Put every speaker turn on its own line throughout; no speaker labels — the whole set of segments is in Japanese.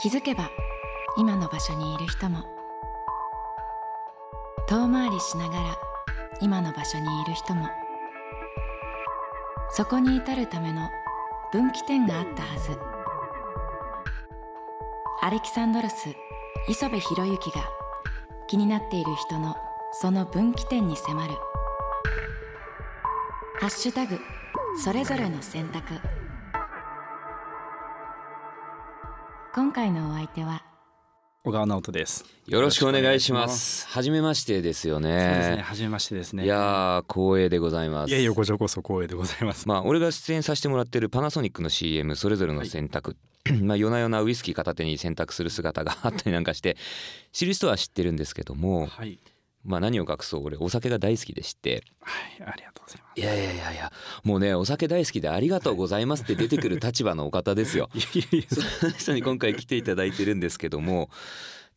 気づけば今の場所にいる人も。遠回りしながら今の場所にいる人も。そこに至るための分岐点があったはず。アレキサンドロス磯部博之が気になっている人のその分岐点に迫る「ハッシュタグそれぞれの選択」今回のお相手は
小川直人です。
よろしくお願いします。はじめましてですよ
そうですね。
ね。
初めましてですね。
いやー光栄でございます。
いやいやこちらこそ光栄でございます。
まあ俺が出演させてもらってるパナソニックの CM それぞれの選択、まあ夜な夜なウイスキー片手に選択する姿があったりなんかして知る人は知ってるんですけども、
はい
まあ何を隠そう俺お酒が大好きでして。
はいありがとうございます。
いやいやいやいやもうねお酒大好きでありがとうございますって出てくる立場のお方ですよ。
いやいやいや。
その人に今回来ていただいてるんですけども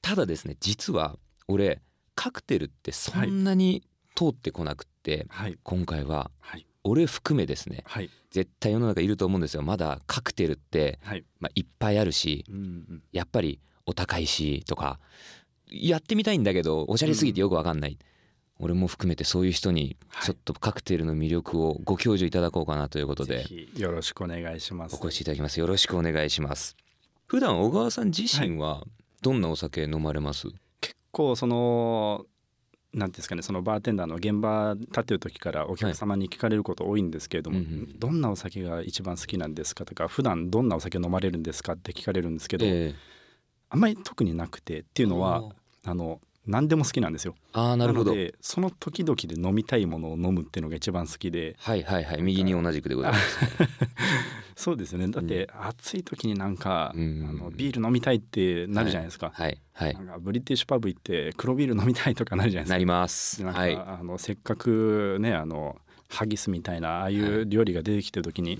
ただですね実は俺カクテルってそんなに通ってこなくって、
はい。
今回は。
はい。
俺含めですね
はい。
絶対世の中いると思うんですよ。まだカクテルって、
はい。
まあ、いっぱいあるし
うんうん。
やっぱりお高いしとかやってみたいんだけどおしゃれすぎてよくわかんない、俺も含めてそういう人に
はい。
ちょっとカクテルの魅力をご教授いただこうかなということ
ぜ
で
ひよろしくお願いします。
お越しいただきます。よろしくお願いします。普段小川さん自身はどんなお酒飲まれます、
結構そのなんていうんですかねそのバーテンダーの現場立ってる時からお客様に聞かれること多いんですけれども、
うんうん
どんなお酒が一番好きなんですかとか普段どんなお酒飲まれるんですかって聞かれるんですけど、
ええ。
あんまり特になくてっていうのはあの何でも好きなんですよ。
ああなるほど。
その時々で飲みたいものを飲むっていうのが一番好きで。
はいはいはい。右に同じくでございます
そうですよね。だって暑い時になんか、
うん。
あのビール飲みたいってなるじゃないですか、
はいはい。
なんかブリティッシュパブ行って黒ビール飲みたいとかなるじゃないですか。
なります。
でなんか、
はい。
あのせっかくねあのハギスみたいなああいう料理が出てきてる時に、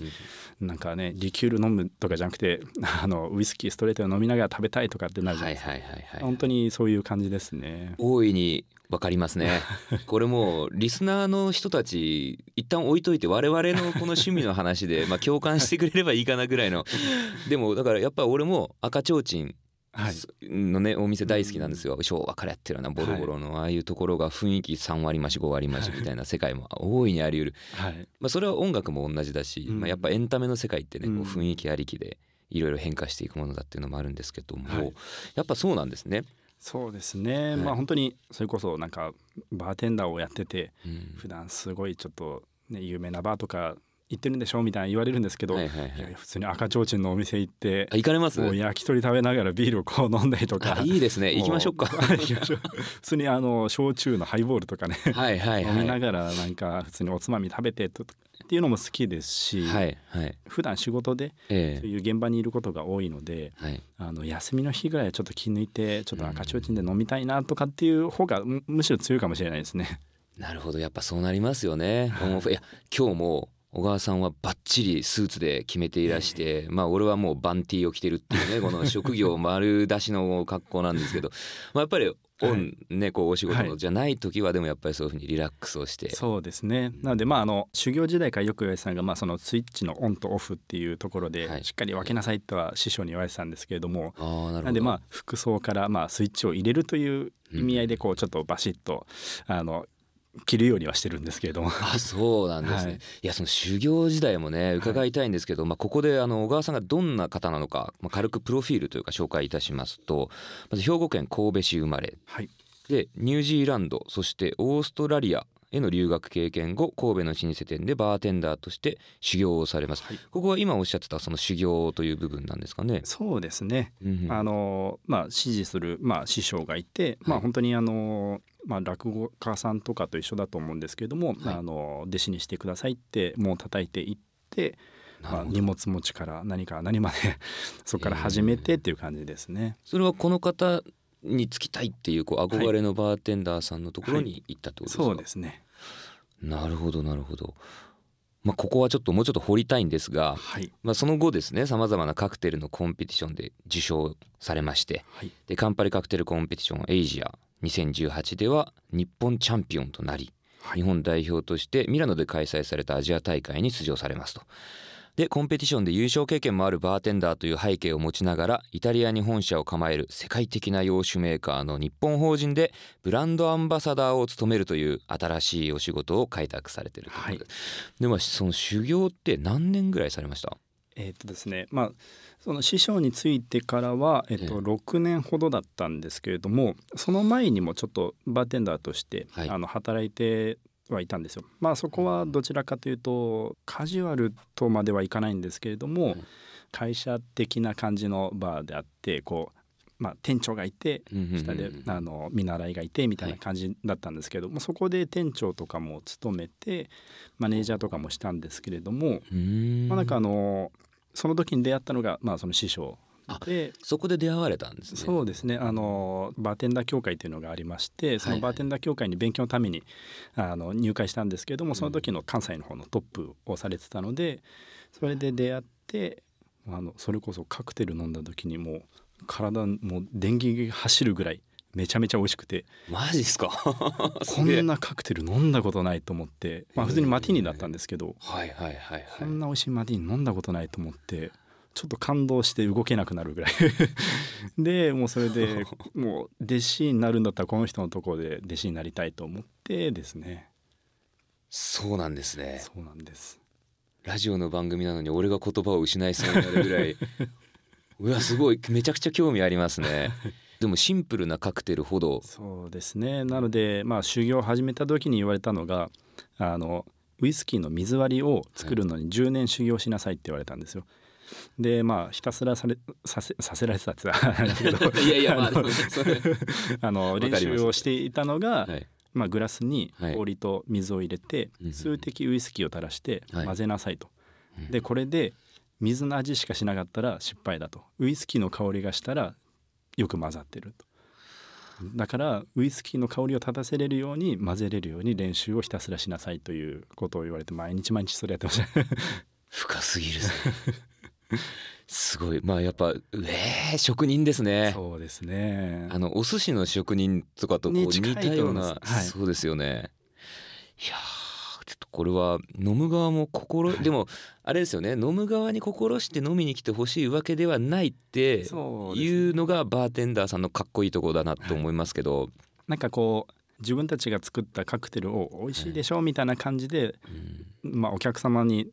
なんかねリキュール飲むとかじゃなくて あのウイスキーストレートで飲みながら食べたいとかってなるじゃな
はいい
ですか、
はいはいはい
本当にそういう感じですね。
大いにわかりますね。これもうリスナーの人たち一旦置いといて我々のこの趣味の話でまあ共感してくれればいいかなぐらいの。でもだからやっぱ俺も赤ちょうちん
はい
のねお店大好きなんですよ。昭和からやってるようなボロボロのああいうところが雰囲気3割増し5割増しみたいな 世界も大いにあり得る。
はい。
まあそれは音楽も同じだし
うん。
まあやっぱエンタメの世界ってねこう
うん。
雰囲気ありきでいろいろ変化していくものだっていうのもあるんですけども
はい。
やっぱそうなんですね。
そうですね、
い。
まあ本当にそれこそなんかバーテンダーをやってて
うん。
普段すごいちょっとね有名なバーとか行ってるんでしょ？みたいな言われるんですけど、
はいはいはい
普通に赤ちょうちんのお店行って
あ行かれます？
もう焼き鳥食べながらビールをこう飲んだりとか
あいいですね行きましょうか。
も行きましょう普通にあの焼酎のハイボールとかね、
はいはいはい。
飲みながらなんか普通におつまみ食べてとっていうのも好きですし、
はいはい。
普段仕事で
ええ
そういう現場にいることが多いので
はい。
あの休みの日ぐらいはちょっと気抜いてちょっと赤ちょうちんで飲みたいなとかっていう方がむむしろ強いかもしれないですね。
なるほどやっぱそうなりますよね。いや今日も小川さんはバッチリスーツで決めていらして、まあ俺はもうバンティーを着てるっていうね この職業丸出しの格好なんですけど、まあやっぱりオンねこうお仕
はい
事じゃない時はでもやっぱりそういうふうにリラックスをして、
そうですね。なのでまああの修行時代からよく言われてたのが、まあ、そのスイッチのオンとオフっていうところで、
はい。
しっかり分けなさいとは師匠に言われてたんですけれども
ああなるほど。
なんでまあ服装からまあスイッチを入れるという意味合いでこうちょっとバシッとあの着るようにはしてるんですけれども。
あそうなんですね、
はい。
い、やその修行時代もね伺いたいんですけど、まあ、ここであの小川さんがどんな方なのか、まあ、軽くプロフィールというか紹介いたしますとまず兵庫県神戸市生まれ
はい。
でニュージーランドそしてオーストラリアへの留学経験後神戸の老舗店でバーテンダーとして修行をされます、
はい。
ここは今おっしゃってたその修行という部分なんですかね、
そうですね。
うんうん。
あのまあ指示する、まあ、師匠がいて、まあ
はい
本当にあの、まあ、落語家さんとかと一緒だと思うんですけれども、
はい。
あの弟子にしてくださいってもう叩いていって、まあ、荷物持ちから何から何まで そこから始めてっていう感じですね。
それはこの方につきたいっていうこう憧れのバーテンダーさんのところに行ったってことですか、
そうですね。
なるほどなるほど。まあここはちょっともうちょっと掘りたいんですが、
はい。
まあその後ですね、さまざまなカクテルのコンペティションで受賞されまして、
はい。
でカンパリカクテルコンペティションエイジア2018では日本チャンピオンとなり、
はい。
日本代表としてミラノで開催されたアジア大会に出場されますと。でコンペティションで優勝経験もあるバーテンダーという背景を持ちながらイタリアに本社を構える世界的な洋酒メーカーの日本法人でブランドアンバサダーを務めるという新しいお仕事を開拓されてるということで、でもその修行って何年ぐらいされました？
えっとですねまあその師匠についてからは、えっと、6年ほどだったんですけれどもその前にもちょっとバーテンダーとして、
はい。
あの働いてはいたんですよ。まあそこはどちらかというとカジュアルとまではいかないんですけれども、
はい
会社的な感じのバーであってこう、まあ、店長がいて下であの見習いがいてみたいな感じだったんですけども、そこで店長とかも務めてマネージャーとかもしたんですけれども、
うん。
まあ、なんかあのその時に出会ったのが、まあ、その師匠で
そこで出会われたんですね。
そうですね。あのバーテンダー協会というのがありましてそのバーテンダー協会に勉強のためにあの入会したんですけれどもその時の関西の方のトップをされてたのでそれで出会ってあのそれこそカクテル飲んだ時にもう体もう電気が走るぐらいめちゃめちゃ美味しくて
マジですか？
こんなカクテル飲んだことないと思ってまあ普通にマティーニだったんですけど
はいはいはい
こ
はい。
んな美味しいマティーニ飲んだことないと思ってちょっと感動して動けなくなるぐらい。でもうそれで もう弟子になるんだったらこの人のところで弟子になりたいと思ってですね。
そうなんですね。
そうなんです。
ラジオの番組なのに俺が言葉を失いそうになるぐらい。うわすごい。めちゃくちゃ興味ありますね。でもシンプルなカクテルほど。
そうですね。なのでまあ修行を始めた時に言われたのがあのウイスキーの水割りを作るのに10年修行しなさいって言われたんですよ。でまあひたすらされさせさせられてたって言ったらあれですけど。
いやいやまあ
あの 練習をしていたのが、
はい。
まあ、グラスに
はい。
氷と水を入れて、
うん
数滴ウイスキーを垂らして
はい。
混ぜなさいと。
うん。
でこれで水の味しかしなかったら失敗だと。ウイスキーの香りがしたらよく混ざってると。だからウイスキーの香りを立たせれるように混ぜれるように練習をひたすらしなさいということを言われて毎日毎日それやってました。
深すぎるぜ すごい。まあやっぱえー、職人ですね。
そうですね。
あのお寿司の職人とかとこう
に
似たような、
はい。
そうですよね。いやーちょっとこれは飲む側も心、でもあれですよね。飲む側に心して飲みに来てほしいわけではないっていうのがバーテンダーさんのかっこいいところだなと思いますけど、
なんかこう自分たちが作ったカクテルを美味しいでしょうみたいな感じで、
うん。
まあ、お客様に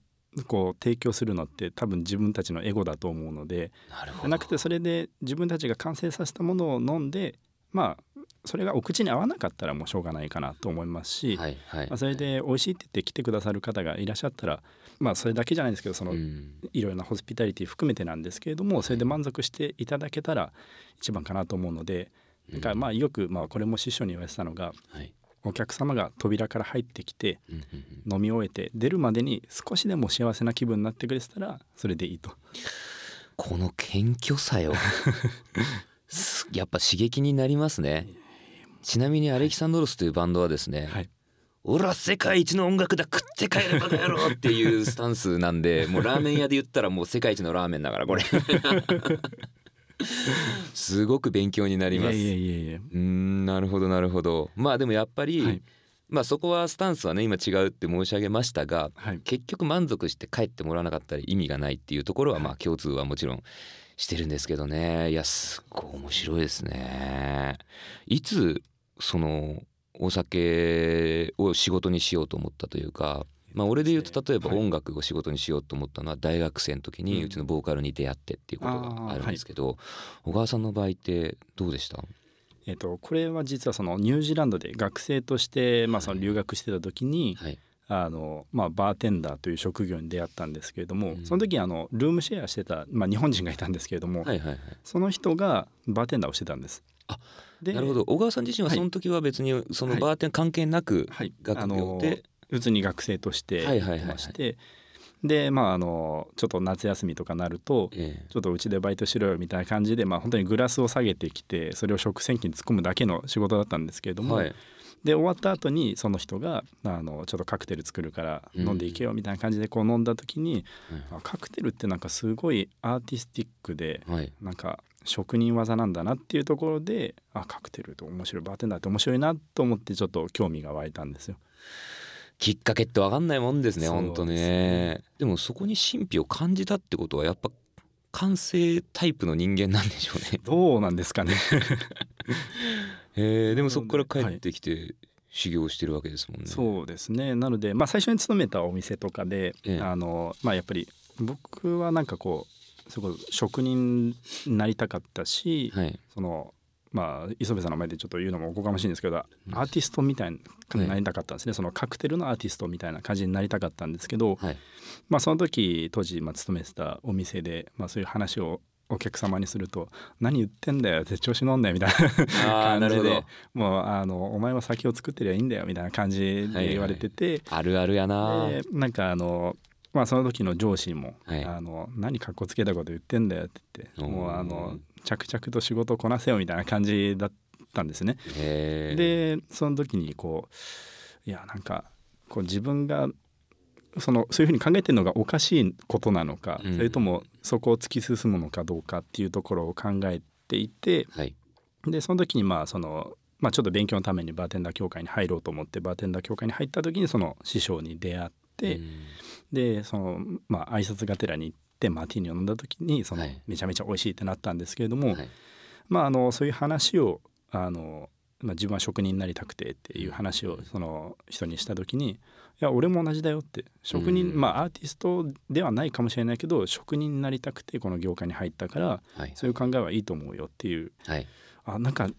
こう提供するのって多分自分たちのエゴだと思うのでじゃなくてそれで自分たちが完成させたものを飲んでまあそれがお口に合わなかったらもうしょうがないかなと思いますし、
はいはい。
まあ、それで美味しいって言って来てくださる方がいらっしゃったらまあそれだけじゃないですけどその
うん。
いろいろなホスピタリティ含めてなんですけれどもそれで満足していただけたら一番かなと思うのでなんかまあよくまあこれも師匠に言われてたのが
はい
お客様が扉から入ってきて飲み終えて出るまでに少しでも幸せな気分になってくれてたらそれでいいと。
この謙虚さよ。す やっぱ刺激になりますね。ちなみにアレキサンドロスというバンドはですね、
はい
俺は世界一の音楽だ食って帰れバカ野郎っていうスタンスなんでもうラーメン屋で言ったらもう世界一のラーメンだからこれ すごく勉強になります。
いやいやいやいや。
うーんなるほどなるほど。まあでもやっぱり、
はい。
まあそこはスタンスはね今違うって申し上げましたが
はい。
結局満足して帰ってもらわなかったら意味がないっていうところはまあ共通はもちろんしてるんですけどね。いやすっごい面白いですね。いつそのお酒を仕事にしようと思ったというかまあ俺で言うと例えば
はい。
音楽を仕事にしようと思ったのは大学生の時に
う
ちのボーカルに出会ってっていうことがあるんですけど小川さんの場合ってどうでした？
えっとこれは実はそのニュージーランドで学生としてまあその留学してた時に
はい。
あのまあバーテンダーという職業に出会ったんですけれども
うん。
その時あのルームシェアしてたまあ日本人がいたんですけれども
はいはいはい。
その人がバーテンダーをしてたんです。
あ
で
なるほど。小川さん自身は
はい
その時は別にそのバーテン関係なく
はい、
学業
あの
で
普通に学生として
はいはいはいはい。
やってまして。でまああのちょっと夏休みとかなると
え
ちょっとうちでバイトしろよみたいな感じでまあ本当にグラスを下げてきてそれを食洗機に突っ込むだけの仕事だったんですけれども、
えはい。
で終わった後にその人があのちょっとカクテル作るから飲んでいけよみたいな感じでこう飲んだ時に、あカクテルってなんかすごいアーティスティックで
はい。
なんか職人技なんだなっていうところであカクテルって面白いバーテンダーって面白いなと思ってちょっと興味が湧いたんですよ。
きっかけって分かんないもんですね本当ね。でもそこに神秘を感じたってことはやっぱ感性タイプの人間なんでしょうね。
どうなんですかね。
へえでもそこから帰ってきて修行してるわけですもんね。
そうですね。なので、まあ、最初に勤めたお店とかで、
ええ。
あのまあ、やっぱり僕はなんかこうすごい職人になりたかったし、
はい。
そのまあ磯部さんの前でちょっと言うのもおこがましいんですけど、
うん。
アーティストみたいになりたかったんですね、そのカクテルのアーティストみたいな感じになりたかったんですけど、
はい。
まあ、その時当時まあ勤めてたお店で、まあ、そういう話をお客様にすると「何言ってんだよ」って調子乗んだよみたいな 感じでもうあの「お前は酒を作ってりゃいいんだよ」みたいな感じで言われてて、
あるあるやな。
でなんかあのまあその時の上司も「
はい。
あの何かっこつけたこと言ってんだよ」って言ってもうあの着々と仕事をこなせよみたいな感じだったんですね。でその時にこういやなんかこう自分がそのそういうふうに考えてるのがおかしいことなのか、
うん。
それともそこを突き進むのかどうかっていうところを考えていて
はい。
でその時にまあその、まあ、ちょっと勉強のためにバーテンダー協会に入ろうと思ってバーテンダー協会に入った時にその師匠に出会って、
うん。
でそのまあ挨拶がてらに行ってマーティーニを飲んだ時にその
はい。
めちゃめちゃ美味しいってなったんですけれども、
はい。
まああのそういう話をあの、まあ、自分は職人になりたくてっていう話をその人にした時に「いや俺も同じだよ」って職人、
うん。
まあアーティストではないかもしれないけど職人になりたくてこの業界に入ったから
はい。
そういう考えはいいと思うよっていう。
はい。
あなんか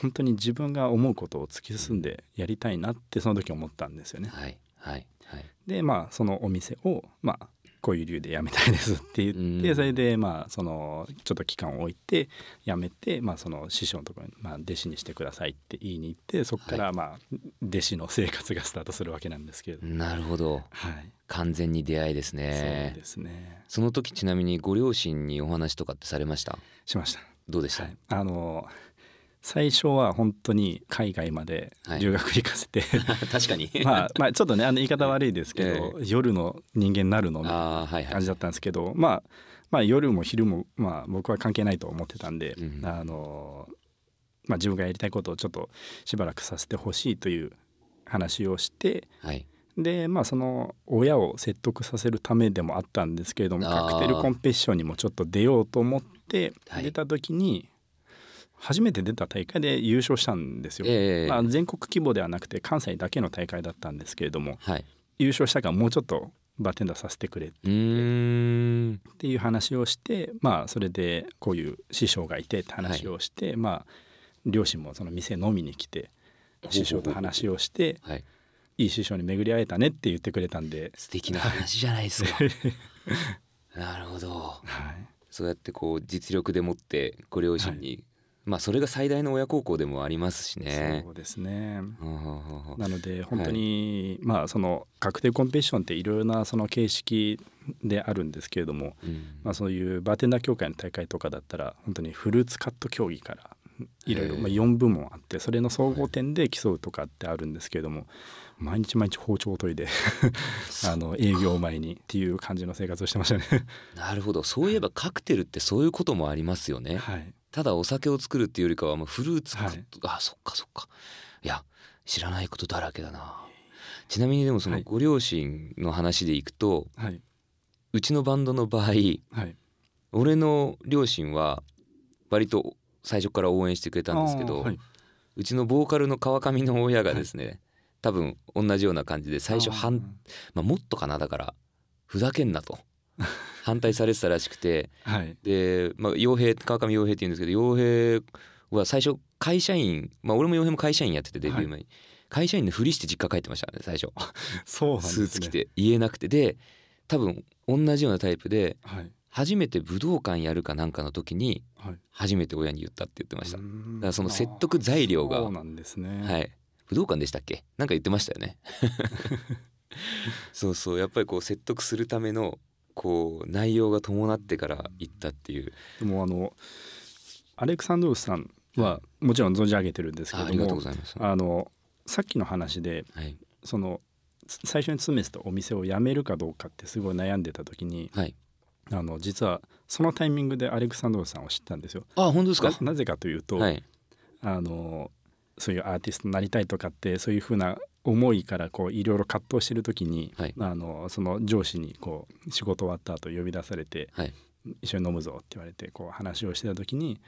本当に自分が思うことを突き進んでやりたいなってその時思ったんですよね。
はい。はい。はい。
でまあそのお店をまあこういう理由で辞めたいですって言って、
うん。
それでまあそのちょっと期間を置いて辞めてまあその師匠のところに、まあ、弟子にしてくださいって言いに行ってそこからまあ弟子の生活がスタートするわけなんですけれど、
なるほど。
はい、
完全に出会いです
そう
ね
ですね。
その時ちなみにご両親にお話とかってされました？
しました。
どうでした、
はい、あの最初は本当に海外まで留学行かせて、
確かに。
まあまあちょっとねあの言い方悪いですけど、夜の人間になるのみたいな感じだったんですけど、まあ、まあ夜も昼も、まあ、僕は関係ないと思ってたんで、
うん
あのまあ、自分がやりたいことをちょっとしばらくさせてほしいという話をして
はい。
でまあその親を説得させるためでもあったんですけれどもカクテルコンペティションにもちょっと出ようと思って
はい。
出た時に初めて出た大会で優勝したんですよ。
ええ。
まあ、全国規模ではなくて関西だけの大会だったんですけれども
はい。
優勝したからもうちょっとバーテンダーさせてくれ
うーん。
っていう話をしてまあそれでこういう師匠がいてって話をして、まあ両親もその店飲みに来て師匠と話をして
はい。
いい師匠に巡り会えたねって言ってくれたんで、
素敵な話じゃないですか。なるほど。
はい、
そうやってこう実力でもってご両親に、まあそれが最大の親孝行でもありますしね。
そうですね。なので本当に、まあそのカクテルコンペティションっていろいろなその形式であるんですけれども、
うん。
まあ、そういうバーテンダー協会の大会とかだったら本当にフルーツカット競技からいろいろまあ4部門あってそれの総合点で競うとかってあるんですけれども毎日毎日包丁を研いで あの営業前にっていう感じの生活をしてましたね。
なるほど。そういえばカクテルってそういうこともありますよね。
はい、
ただお酒を作るっていうよりかはもうフルーツ
はい。
ト、あそっかそっか。いや知らないことだらけだな。ちなみにでもその
はい。
ご両親の話でいくと、
はい、
うちのバンドの場合
はい、
俺の両親は割と最初から応援してくれたんですけど、
はい。う
ちのボーカルの川上の親がですね、多分同じような感じで最初反、まあ、もっとかなだからふざけんなと 反対されてたらしくて。
はい、
で、まあ、傭兵川上洋平って言うんですけど傭兵は最初会社員まあ俺も傭兵も会社員やっててデビュー前に、会社員のふりして実家帰ってましたね最初。
そうね。
スーツ着て言えなくて。で多分同じようなタイプで
はい、
初めて武道館やるかなんかの時に
はい、
初めて親に言ったって言ってました、だからその説得材料が。
そうなんですね。
はい。武道館でしたっけ？なんか言ってましたよね。そうそう。やっぱりこう説得するためのこう内容が伴ってから言ったっていう。
でもあのアレクサンドロスさんはもちろん存じ上げてるんですけど
あありがとう
も
ございます。
あのさっきの話で
はい。
その最初に勤めてたお店を辞めるかどうかってすごい悩んでた時に
はい。
あの実はそのタイミングでアレクサンドロスさんを知ったんですよ。
あ本当ですか？
ななぜかというと、
はい。
あのそういうアーティストになりたいとかってそういうふうな思いからこういろいろ葛藤してる時に、
はい。
あのその上司にこう仕事終わった後呼び出されて
はい
一緒に飲むぞって言われてこう話をしてた時に、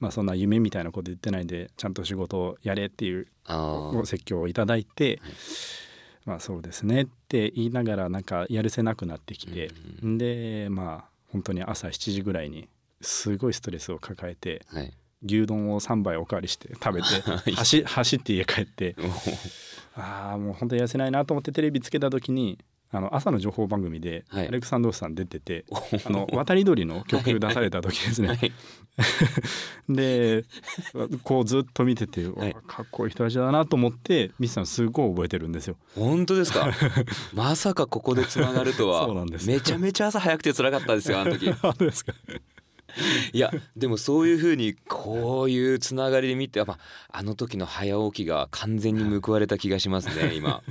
まあ、そんな夢みたいなこと言ってないでちゃんと仕事をやれっていう
あ
ご説教をいただいて、
はい。
まあそうですねって言いながらなんかやるせなくなってきて、
うん
でまあ本当に朝7時ぐらいにすごいストレスを抱えて
あはい
牛丼を3杯おかわりして食べて 走走って家帰って。ああもう本当に痩せないなと思ってテレビつけた時にあの朝の情報番組で
はい。
アレクサンドロスさん出てて、あの渡り鳥の曲出された時ですね、
はい。
でこうずっと見てて、
はい。
かっこいい人たちだなと思ってミスさんすごい覚えてるんですよ。
本当ですか？まさかここでつながるとは。
そうなんです
めちゃめちゃ朝早くて辛かったですよあの時。
ですか
いやでもそういうふうにこういうつながりで見て、まあ、あの時の早起きが完全に報われた気がしますね 今。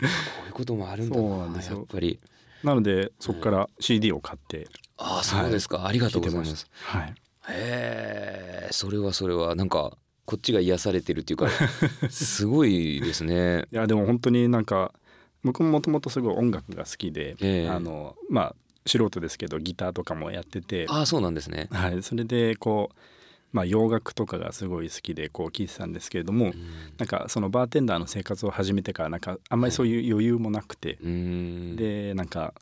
こういうこともあるんだ
なんですよ。
やっぱり。
なのでそこから CD を買って
ああそうですか、ありがとうございます。
た。はい。
へえそれはそれはなんかこっちが癒されてるっていうか すごいですね。
いやでも本当になんか僕ももともとすごい音楽が好きで、
ええ。
あのまあ素人ですけどギターとかもやってて、
ああそうなんですね。
はい、それでこう、まあ、洋楽とかがすごい好きでこう聴いてたんですけれども、なんかそのバーテンダーの生活を始めてからなんかあんまりそういう余裕もなくて、
うーん。
でなんか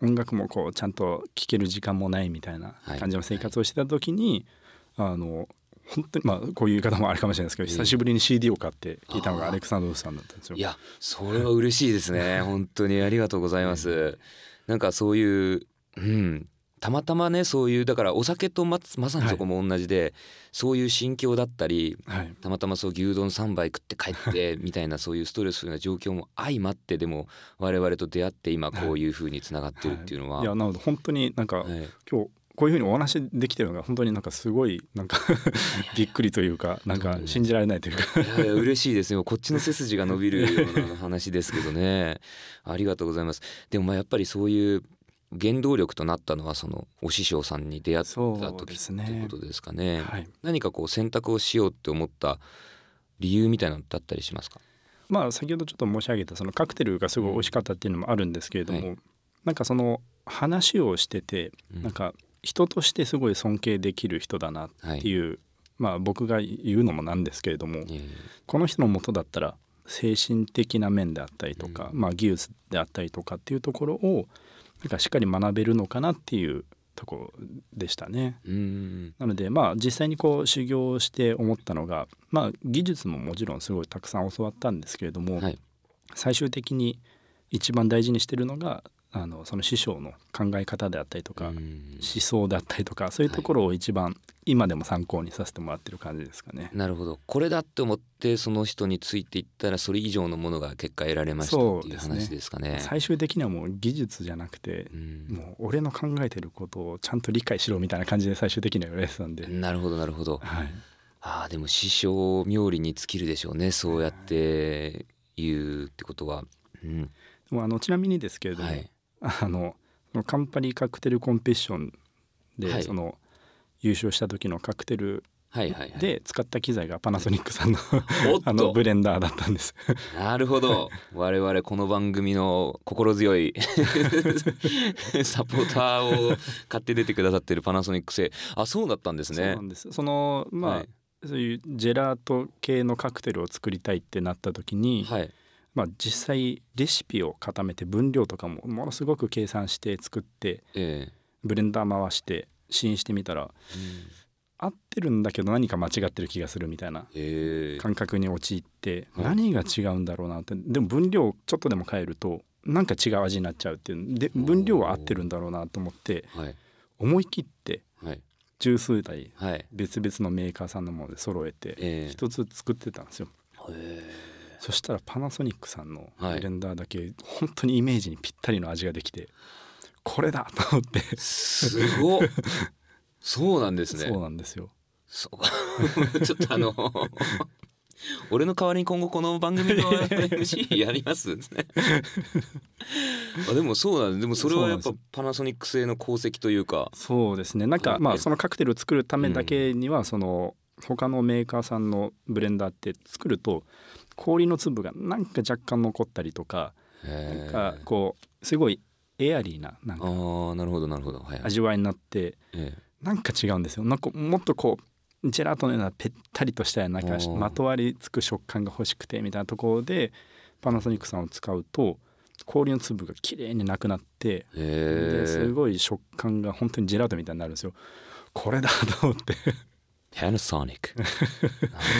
音楽もこうちゃんと聴ける時間もないみたいな感じの生活をしてた時に、あの本当にまあこういう言い方もあるかもしれないですけど、
ええ
久しぶりに CD を買って聴いたのがアレクサンドロスさんだったんですよ。
いやそれは嬉しいですね。本当にありがとうございますなんかそういううんたまたまねそういうだからお酒とままさにそこも同じで、そういう心境だったり
はい。
たまたまそう牛丼3杯食って帰って みたいなそういうストレスな状況も相まってでも我々と出会って今こういう風につながってるっていうのは、
いやなので本当になんか、
はい。
今日こういうふうにお話できてるのが本当になんかすごいなんか びっくりというかなんか信じられないというか。
いや嬉しいですよ。こっちの背筋が伸びるような話ですけどね。ありがとうございます。でもまあやっぱりそういう原動力となったのはそのお師匠さんに出会った時って
ね。
ことですかね。
はい。
何かこう選択をしようって思った理由みたいなのだったりしますか？
まあ先ほどちょっと申し上げたそのカクテルがすごい美味しかったっていうのもあるんですけれども、
は
なんかその話をしてて
うん。
なんか人としてすごい尊敬できる人だなっ
はい
てい。う、まあ僕が言うのもなんですけれども
え
この人のもとだったら精神的な面であったりとか、まあ、技術であったりとかっていうところをなんかしっかり学べるのかなっていうところでしたね。なのでまあ実際にこう修行して思ったのがまあ技術ももちろんすごいたくさん教わったんですけれども、
はい。
最終的に一番大事にしてるのがあのその師匠の考え方であったりとか、
うん。
思想であったりとかそういうところを一番今でも参考にさせてもらってる感じですかね。
なるほど。これだって思ってその人についていったらそれ以上のものが結果得られましたっていう
そうですね。
話ですかね。
最終的にはもう技術じゃなくて
うん。
もう俺の考えてることをちゃんと理解しろみたいな感じで最終的には言われてたんで、
なるほどなるほど。
はい、
ああでも師匠冥利に尽きるでしょうねそうやって言うってことは。うん。
でもあのちなみにですけれども、
はい
あのカンパニーカクテルコンペティションで、
はい。
その優勝した時のカクテル
はいはいはい。
で使った機材がパナソニックさんの あのブレンダーだったんです。
なるほど。我々この番組の心強い サポーターを買って出てくださってるパナソニック製。あそうだったんですね。
そうな。んです。そのまあ、
はい。
そういうジェラート系のカクテルを作りたいってなった時に、
はい
まあ、実際レシピを固めて分量とかもものすごく計算して作って
ええ。
ブレンダー回して試飲してみたら合ってるんだけど何か間違ってる気がするみたいな
ええ。
感覚に陥って
はい。
何が違うんだろうなって。でも分量ちょっとでも変えるとなんか違う味になっちゃうっていう。で分量は合ってるんだろうなと思って
はい。
思い切って
はい。
十数台
はい。
別々のメーカーさんのもので揃えて
ええ。
一つ作ってたんですよ。
へ
そしたらパナソニックさんの
はい。
ブレンダーだけ本当にイメージにぴったりの味ができてこれだと思って。
えすごっ。そうなんですね。
そうなんですよ。
そう。ちょっとあの 俺の代わりに今後この番組の MC やります？あでもそうなんでもそれはやっぱパナソニック製の功績というか。
そうですね。なんか
はい。
まあそのカクテルを作るためだけにはその他のメーカーさんのブレンダーって作ると氷の粒がなんか若干残ったりとかなんかこうすごいエアリーななんか
ああなるほどなるほど、はいはい、
味わいになって
え
なんか違うんですよ。なんかもっとこうジェラートのようなぺったりとしたなんか
おー。
まとわりつく食感が欲しくてみたいなところでパナソニックさんを使うと氷の粒がきれいになくなってです
え
ごい食感が本当にジェラートみたいになるんですよ。これだと思って
パナソニックなる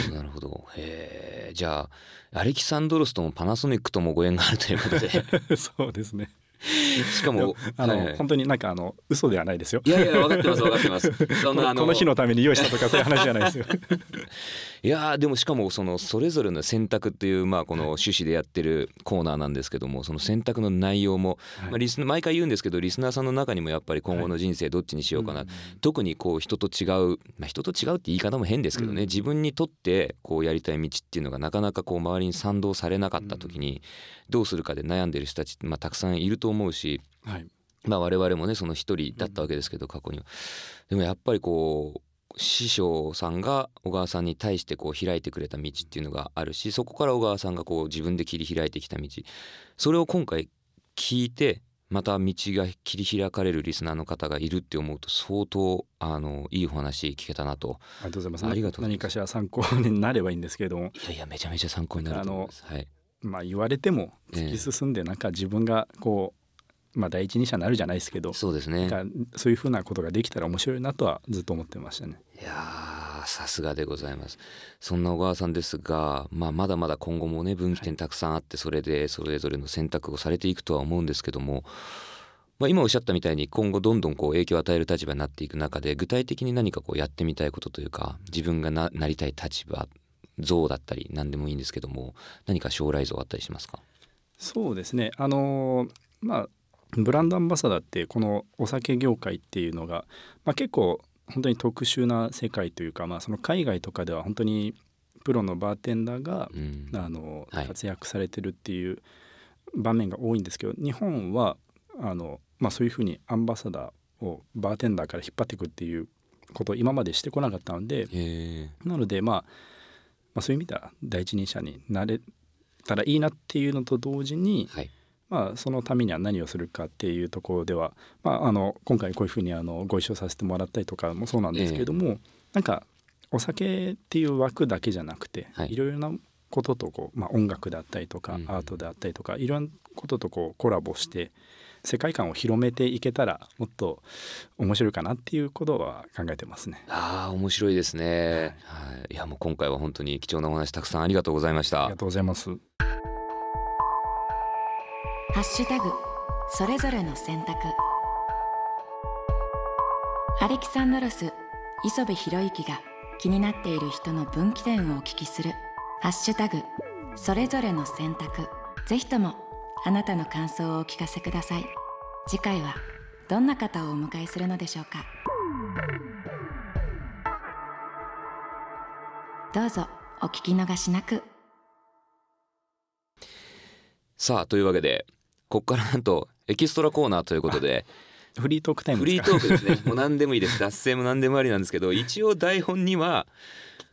ほどなるほど。へえじゃあアレキサンドロスともパナソニックともご縁があるということで。
そうですね
しかも
あの、
はいはい。
本当になんかあの嘘ではないですよ。
いやいや分かってます分かってます。そんなあの
この日のために用意したとかそういう話じゃないですよ。
いやーでもしかもそのそれぞれの選択っていうまあこの趣旨でやってるコーナーなんですけどもその選択の内容も、
はい。
まあ、リスナー毎回言うんですけどリスナーさんの中にもやっぱり今後の人生どっちにしようかな、
ん。
特にこう人と違う、まあ、人と違うって言い方も変ですけどね、
うん。
自分にとってこうやりたい道っていうのがなかなかこう周りに賛同されなかった時にどうするかで悩んでる人たちまあたくさんいると思うし、
はい。
まあ、我々もねその一人だったわけですけど過去には。でもやっぱりこう師匠さんが小川さんに対してこう開いてくれた道っていうのがあるしそこから小川さんがこう自分で切り開いてきた道。それを今回聞いてまた道が切り開かれるリスナーの方がいるって思うと相当あのいいお話聞けたなと。
ありがとうございます。
ありがとうございます。
何かしら参考になればいいんですけれども。
いやいやめちゃめちゃ参考になると思います。はい、
まあ言われても
ええ。
突き進んでなんか自分がこうまあ第一人者になるじゃないですけど
そうですね。
そういうふうなことができたら面白いなとはずっと思ってましたね。
いやーさすがでございます。そんな小川さんですが、まあ、まだまだ今後もね分岐点たくさんあってそれでそれぞれの選択をされていくとは思うんですけども、まあ、今おっしゃったみたいに今後どんどんこう影響を与える立場になっていく中で具体的に何かこうやってみたいことというか自分がななりたい立場像だったり何でもいいんですけども何か将来像あったりしますか？
そうですね。あのーまあブランドアンバサダーってこのお酒業界っていうのが、まあ、結構本当に特殊な世界というか、まあ、その海外とかでは本当にプロのバーテンダーが
うん。
あの
はい。
活躍されてるっていう場面が多いんですけど日本はあの、まあ、そういうふうにアンバサダーをバーテンダーから引っ張っていくっていうことを今までしてこなかったので
え
なので、まあ、まあそういう意味では第一人者になれたらいいなっていうのと同時に、
はい。
まあ、そのためには何をするかっていうところでは、まあ、あの今回こういうふうにあのご一緒させてもらったりとかもそうなんですけれども、なんかお酒っていう枠だけじゃなくて、
はい。
い、ろいろなこととこう、まあ、音楽であったりとか、
うん
アートであったりとかいろんなこととこうコラボして世界観を広めていけたらもっと面白いかなっていうことは考えてますね。
ああ面白いですね、はい、いやもう今回は本当に貴重なお話たくさんありがとうございました。
ありがとうございます。
ハッシュタグそれぞれの選択。アレキサンドロス磯部博之が気になっている人の分岐点をお聞きする「ハッシュタグそれぞれの選択」ぜひともあなたの感想をお聞かせください次回はどんな方をお迎えするのでしょうか？どうぞお聞き逃しなく。
さあというわけでここからなんとエキストラコーナーということで
フリートークタイム
フリー
ですか
トークですね。もう何でもいいです。脱線も何でもありなんですけど一応台本には、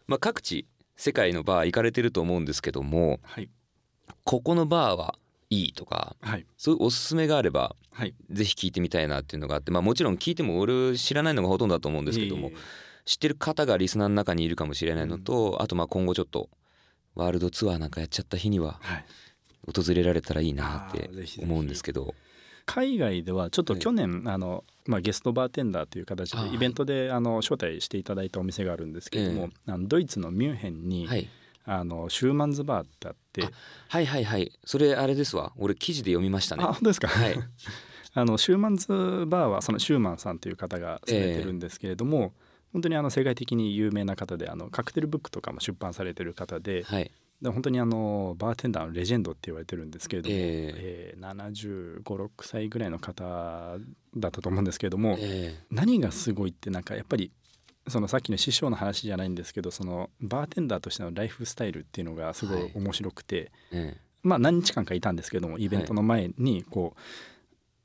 まあ、各地世界のバー行かれてると思うんですけども
はい。
ここのバーはいいとか
はい。
そういうおすすめがあれば
はい。
ぜひ聞いてみたいなっていうのがあってまあもちろん聞いても俺知らないのがほとんどだと思うんですけども
いえいえ。
知ってる方がリスナーの中にいるかもしれないのとあとまあ今後ちょっとワールドツアーなんかやっちゃった日には
はい。
訪れられたらいいなって思うんですけど。
海外ではちょっと
はい。
去年、あのまあ、ゲストバーテンダーという形でイベントであの招待していただいたお店があるんですけれども、あのドイツのミュンヘンに、
はい
あのシューマンズバーってあって。
あはいはいはい。それあれですわ。俺記事で読みましたね。
あ本当ですか、
はい。
あのシューマンズバーはそのシューマンさんという方がされてるんですけれども、本当にあの世界的に有名な方であのカクテルブックとかも出版されてる方で
はい。
で本当にあのバーテンダーのレジェンドって言われてるんですけれども、
え
え。ー、75、6歳ぐらいの方だったと思うんですけれども、
え。
何がすごいってなんかやっぱりそのさっきの師匠の話じゃないんですけどそのバーテンダーとしてのライフスタイルっていうのがすごい面白くて、
ええ。
まあ何日間かいたんですけどもイベントの前にこう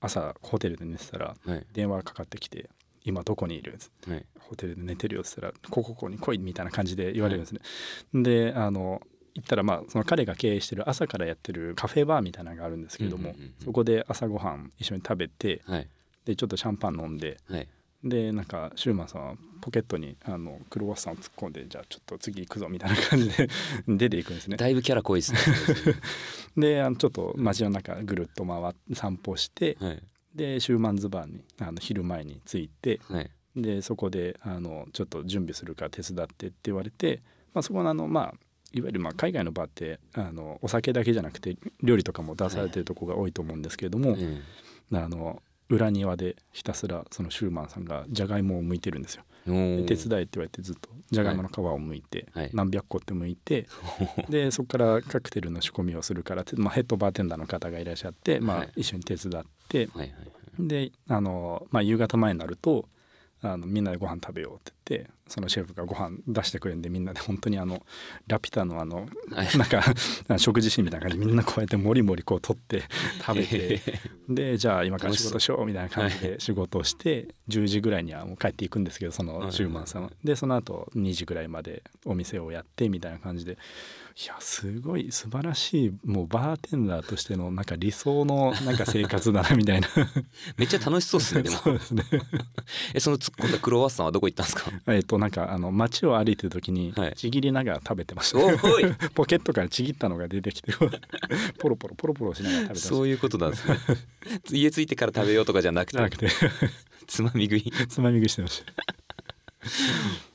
朝ホテルで寝てたら電話がかかってきて今どこにいる?」
はい。
ホテルで寝てるよ」っつったら「ここここに来い」みたいな感じで言われるんですね。であの行ったらまあその彼が経営してる朝からやってるカフェバーみたいなのがあるんですけれども、そこで朝ごはん一緒に食べて
はい。
でちょっとシャンパン飲んで
はい
でなんかシューマンさんはポケットにあのクロワッサンを突っ込んでじゃあちょっと次行くぞみたいな感じで 出ていくんですね。
だいぶキャラ濃いですね。
であのちょっと街の中ぐるっと回って散歩して
はい。
でシューマンズバーにあの昼前に着いて
はい。
でそこであのちょっと準備するから手伝ってって言われて、まあ、そこのあのまあいわゆるまあ海外のバーってあのお酒だけじゃなくて料理とかも出されてるとこが多いと思うんですけれども、
うん
あの裏庭でひたすらそのシューマンさんがじゃがいもを剥いてるんですよ。手伝えって言われてずっとじゃがいもの皮を剥いて、
はい。
何百個って剥いて でそこからカクテルの仕込みをするからって、まあ、ヘッドバーテンダーの方がいらっしゃって、まあ
はい、
一緒に手伝って
はいはい。
であの、まあ、夕方前になるとあのみんなでご飯食べようって言ってそのシェフがご飯出してくれるんでみんなで本当にあのラピュタのあの
はい。
なんか食事シーンみたいな感じでみんなこうやってもりもりこう取って食べてでじゃあ今から仕事しようみたいな感じで仕事をして10時ぐらいにはもう帰っていくんですけどそのシューマンさんは。でその後2時ぐらいまでお店をやってみたいな感じで。いやすごい素晴らしいもうバーテンダーとしてのなんか理想のなんか生活だなみたいな。
めっちゃ楽しそうっすねでも。
そうですね。
えその突っ込んだクロワッサンはどこ行ったんですか？
えっとなんかあの街を歩いてる時に
はい。
ちぎりながら食べてました、
おーい。
ポケットからちぎったのが出てきてポロポロポロポロしながら食べてました。
そういうことなんですね。家着いてから食べようとかじゃなくて。
なくて。
つまみ食い。
つまみ食いしてました。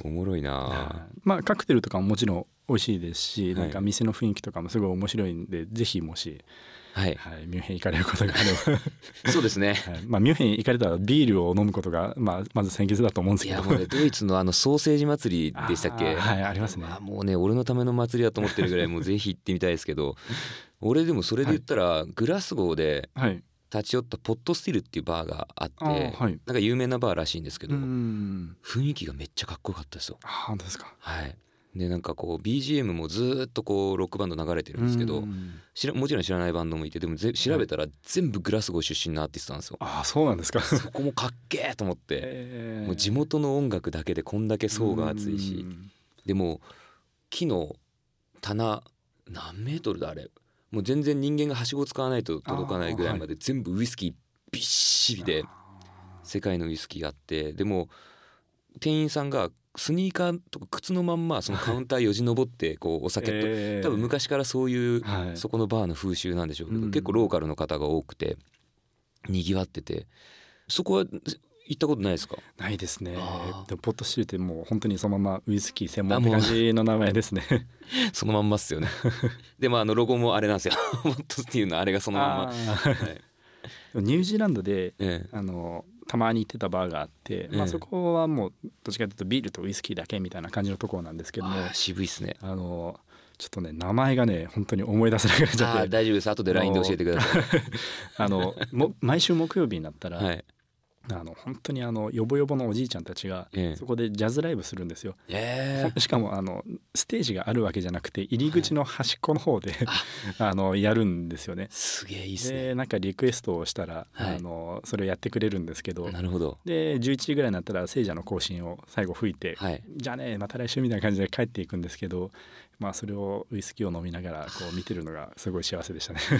おもろいな
まあカクテルとかももちろん美味しいですし、
はい。
なんか店の雰囲気とかもすごい面白いんでぜひもし、
はい。
はい、ミュンヘン行かれることがあれば、
そうですね。
はい。まあ、ミュンヘン行かれたらビールを飲むことが、まあ、まず先決だと思うんですけど。
いやもうねドイツのあのソーセージ祭りでしたっけ？
はいありますね。
あもうね俺のための祭りだと思ってるぐらいもうぜひ行ってみたいですけど。俺でもそれで言ったら、グラスゴーで
はい。
立ち寄ったポットスティルっていうバーがあって
はい。
なんか有名なバーらしいんですけ
う
ど、
ん。
雰囲気がめっちゃかっこよかったですよ。
あ本当ですか。
はいでなんかこう BGM もずーっとこうロックバンド流れてるんですけどらもちろん知らないバンドもいてでもぜ調べたら全部グラスゴー出身のアーティストなんですよ。
あそうなんですか。
そこもかっけーと思って。
えー。
もう地元の音楽だけでこんだけ層が厚いし。
うん
でも木の棚何メートルだあれ。もう全然人間がはしごを使わないと届かないぐらいまで全部ウイスキーびっしりで世界のウイスキーがあって。でも店員さんがスニーカーとか靴のまんまそのカウンターよじ登ってこうお酒と
えー。
多分昔からそういう
はい。
そこのバーの風習なんでしょうけど
うん。
結構ローカルの方が多くてにぎわっててそこは行ったことないですか？
ないですね。でもポットシルってもう本当にそのままウイスキー専門って感じの名前ですね。
そのまんまっすよね。でもあのロゴもあれなんですよ。モットっていうのはあれがそのまんま。はい。
ニュージーランドで
ええ。
あのたまに行ってたバーがあって、まあ、
ええ
そこはもうどっちかというとビールとウイスキーだけみたいな感じのところなんですけども
渋いっすね。
あのちょっとね名前がね本当に思い出せなくなっちゃって。
大丈夫です。後で LINE で教えてください。
あのも毎週木曜日になったら、
はい
あの本当にあのヨボヨボのおじいちゃんたちが
ええ。
そこでジャズライブするんですよ。
え
しかもあのステージがあるわけじゃなくて入り口の端っこの方で、あ のやるんですよね。
すげえいいっすね。
でなんかリクエストをしたら、
はい。
あのそれをやってくれるんですけど
なるほど。
で11時ぐらいになったら聖者の行進を最後吹いて、
はい。
じゃあねまた来週みたいな感じで帰っていくんですけど、まあ、それをウイスキーを飲みながらこう見てるのがすごい幸せでしたね。
いや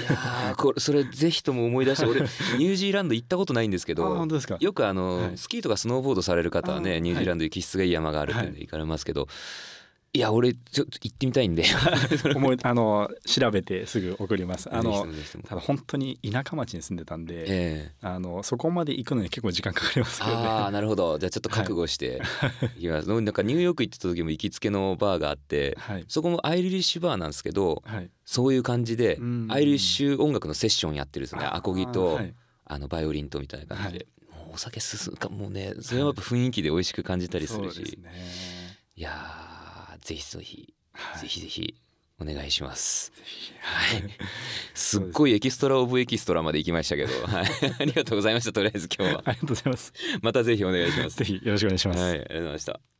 ーこれそれぜひとも思い出して俺 ニュージーランド行ったことないんですけ
あ
ど
本当ですか？
よくあの、
はい。
スキーとかスノーボードされる方はねニュージーランドに気質がいい山があるっていうん
は
で行かれますけど、い、や俺ちょっと行ってみたいんで。
あの調べてすぐ送ります。あのただ本当に田舎町に住んでたんで、
ええ。
あのそこまで行くのに結構時間かかりますけどね。
ああなるほど。じゃあちょっと覚悟して 行きます、なんかニューヨーク行ってた時も行きつけのバーがあって
はい。
そこもアイリッシュバーなんですけど
はい。
そういう感じで
うん。
アイリッシュ音楽のセッションやってるんですよね。アコギと、
はい。
あのバイオリンとみたいな感じで、もうお酒進むかもうねそれはやっぱ雰囲気で美味しく感じたりするし、
ね。
いやーぜひぜひ、
はい
ぜひぜひお願いします。
はい
はい、すっごい extra of extra まで行きましたけど、はい、ありがとうございましたとりあえず今日は
ありがとうございます。
またぜひお願いします。
ぜひよろしくお願いします。
はい、ありがとうございました。